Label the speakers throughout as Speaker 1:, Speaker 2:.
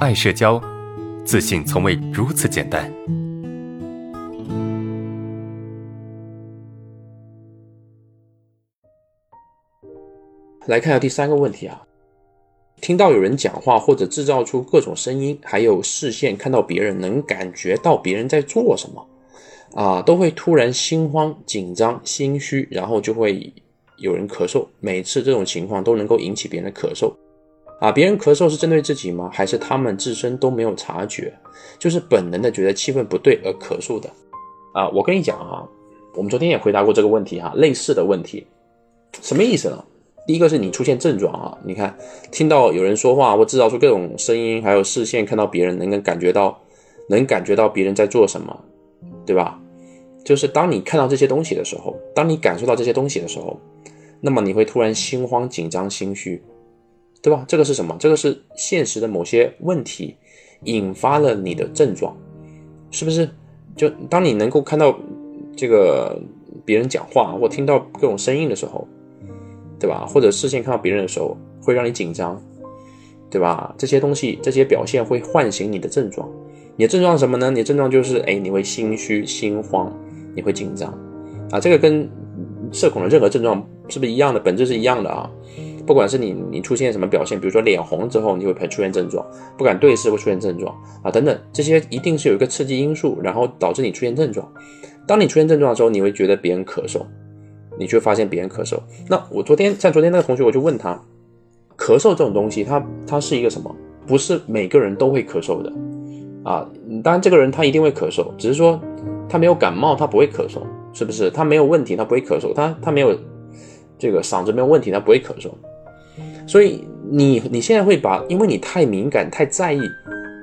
Speaker 1: 爱社交，自信从未如此简单。
Speaker 2: 来看下第三个问题啊，听到有人讲话或者制造出各种声音，还有视线看到别人，能感觉到别人在做什么，啊，都会突然心慌、紧张、心虚，然后就会有人咳嗽。每次这种情况都能够引起别人的咳嗽，啊，别人咳嗽是针对自己吗？还是他们自身都没有察觉，就是本能的觉得气氛不对而咳嗽的？啊，我跟你讲啊，我们昨天也回答过这个问题哈，类似的问题，什么意思呢？第一个是你出现症状啊，你看听到有人说话或制造出各种声音，还有视线看到别人，能够感觉到，能感觉到别人在做什么，对吧？就是当你看到这些东西的时候，当你感受到这些东西的时候，那么你会突然心慌、紧张、心虚，对吧？这个是什么？这个是现实的某些问题引发了你的症状，是不是？就当你能够看到这个别人讲话或听到各种声音的时候。对吧？或者视线看到别人的时候，会让你紧张，对吧？这些东西，这些表现会唤醒你的症状。你的症状什么呢？你的症状就是，哎，你会心虚、心慌，你会紧张，啊，这个跟社恐的任何症状是不是一样的？本质是一样的啊。不管是你你出现什么表现，比如说脸红之后，你会出现症状，不敢对视会出现症状啊，等等，这些一定是有一个刺激因素，然后导致你出现症状。当你出现症状的时候，你会觉得别人咳嗽。你就发现别人咳嗽，那我昨天像昨天那个同学，我就问他，咳嗽这种东西，它它是一个什么？不是每个人都会咳嗽的，啊，当然这个人他一定会咳嗽，只是说他没有感冒，他不会咳嗽，是不是？他没有问题，他不会咳嗽，他他没有这个嗓子没有问题，他不会咳嗽。所以你你现在会把，因为你太敏感、太在意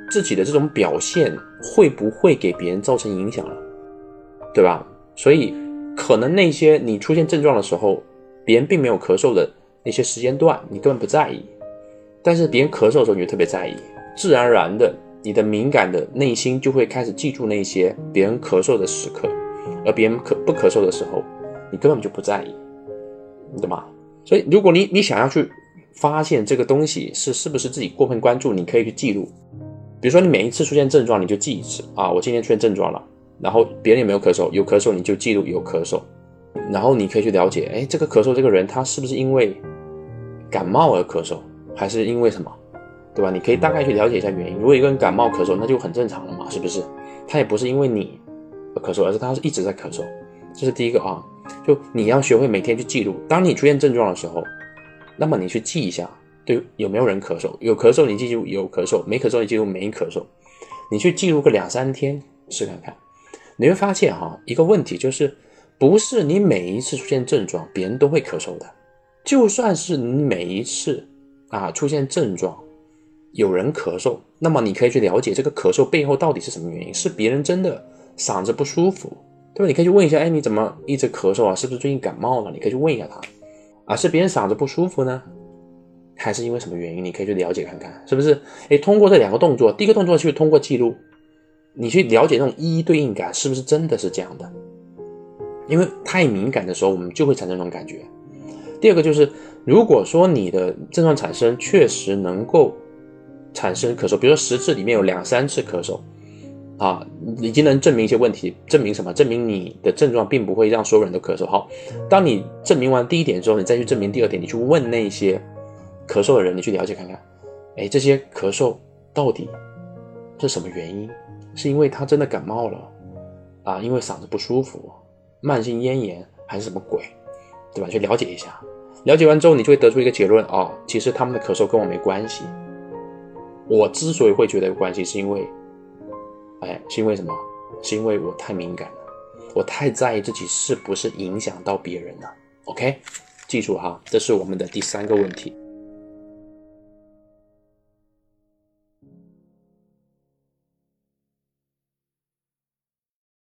Speaker 2: 自己的这种表现会不会给别人造成影响了，对吧？所以。可能那些你出现症状的时候，别人并没有咳嗽的那些时间段，你根本不在意；但是别人咳嗽的时候，你就特别在意，自然而然的，你的敏感的内心就会开始记住那些别人咳嗽的时刻，而别人咳不咳嗽的时候，你根本就不在意，懂吗？所以，如果你你想要去发现这个东西是是不是自己过分关注，你可以去记录，比如说你每一次出现症状，你就记一次啊，我今天出现症状了。然后别人有没有咳嗽？有咳嗽你就记录有咳嗽，然后你可以去了解，哎，这个咳嗽这个人他是不是因为感冒而咳嗽，还是因为什么，对吧？你可以大概去了解一下原因。如果一个人感冒咳嗽，那就很正常了嘛，是不是？他也不是因为你而咳嗽，而是他是一直在咳嗽。这是第一个啊，就你要学会每天去记录。当你出现症状的时候，那么你去记一下，对，有没有人咳嗽？有咳嗽你记住有咳嗽，没咳嗽你记住没咳嗽。你去记录个两三天试看看。你会发现哈，一个问题就是，不是你每一次出现症状，别人都会咳嗽的。就算是你每一次啊出现症状，有人咳嗽，那么你可以去了解这个咳嗽背后到底是什么原因，是别人真的嗓子不舒服，对吧？你可以去问一下，哎，你怎么一直咳嗽啊？是不是最近感冒了？你可以去问一下他，啊，是别人嗓子不舒服呢，还是因为什么原因？你可以去了解看看，是不是？哎，通过这两个动作，第一个动作去通过记录。你去了解那种一一对应感是不是真的是这样的？因为太敏感的时候，我们就会产生这种感觉。第二个就是，如果说你的症状产生确实能够产生咳嗽，比如说十次里面有两三次咳嗽，啊，已经能证明一些问题。证明什么？证明你的症状并不会让所有人都咳嗽。好，当你证明完第一点之后，你再去证明第二点，你去问那些咳嗽的人，你去了解看看，哎，这些咳嗽到底是什么原因？是因为他真的感冒了，啊，因为嗓子不舒服，慢性咽炎还是什么鬼，对吧？去了解一下，了解完之后，你就会得出一个结论哦，其实他们的咳嗽跟我没关系。我之所以会觉得有关系，是因为，哎，是因为什么？是因为我太敏感了，我太在意自己是不是影响到别人了。OK，记住哈，这是我们的第三个问题。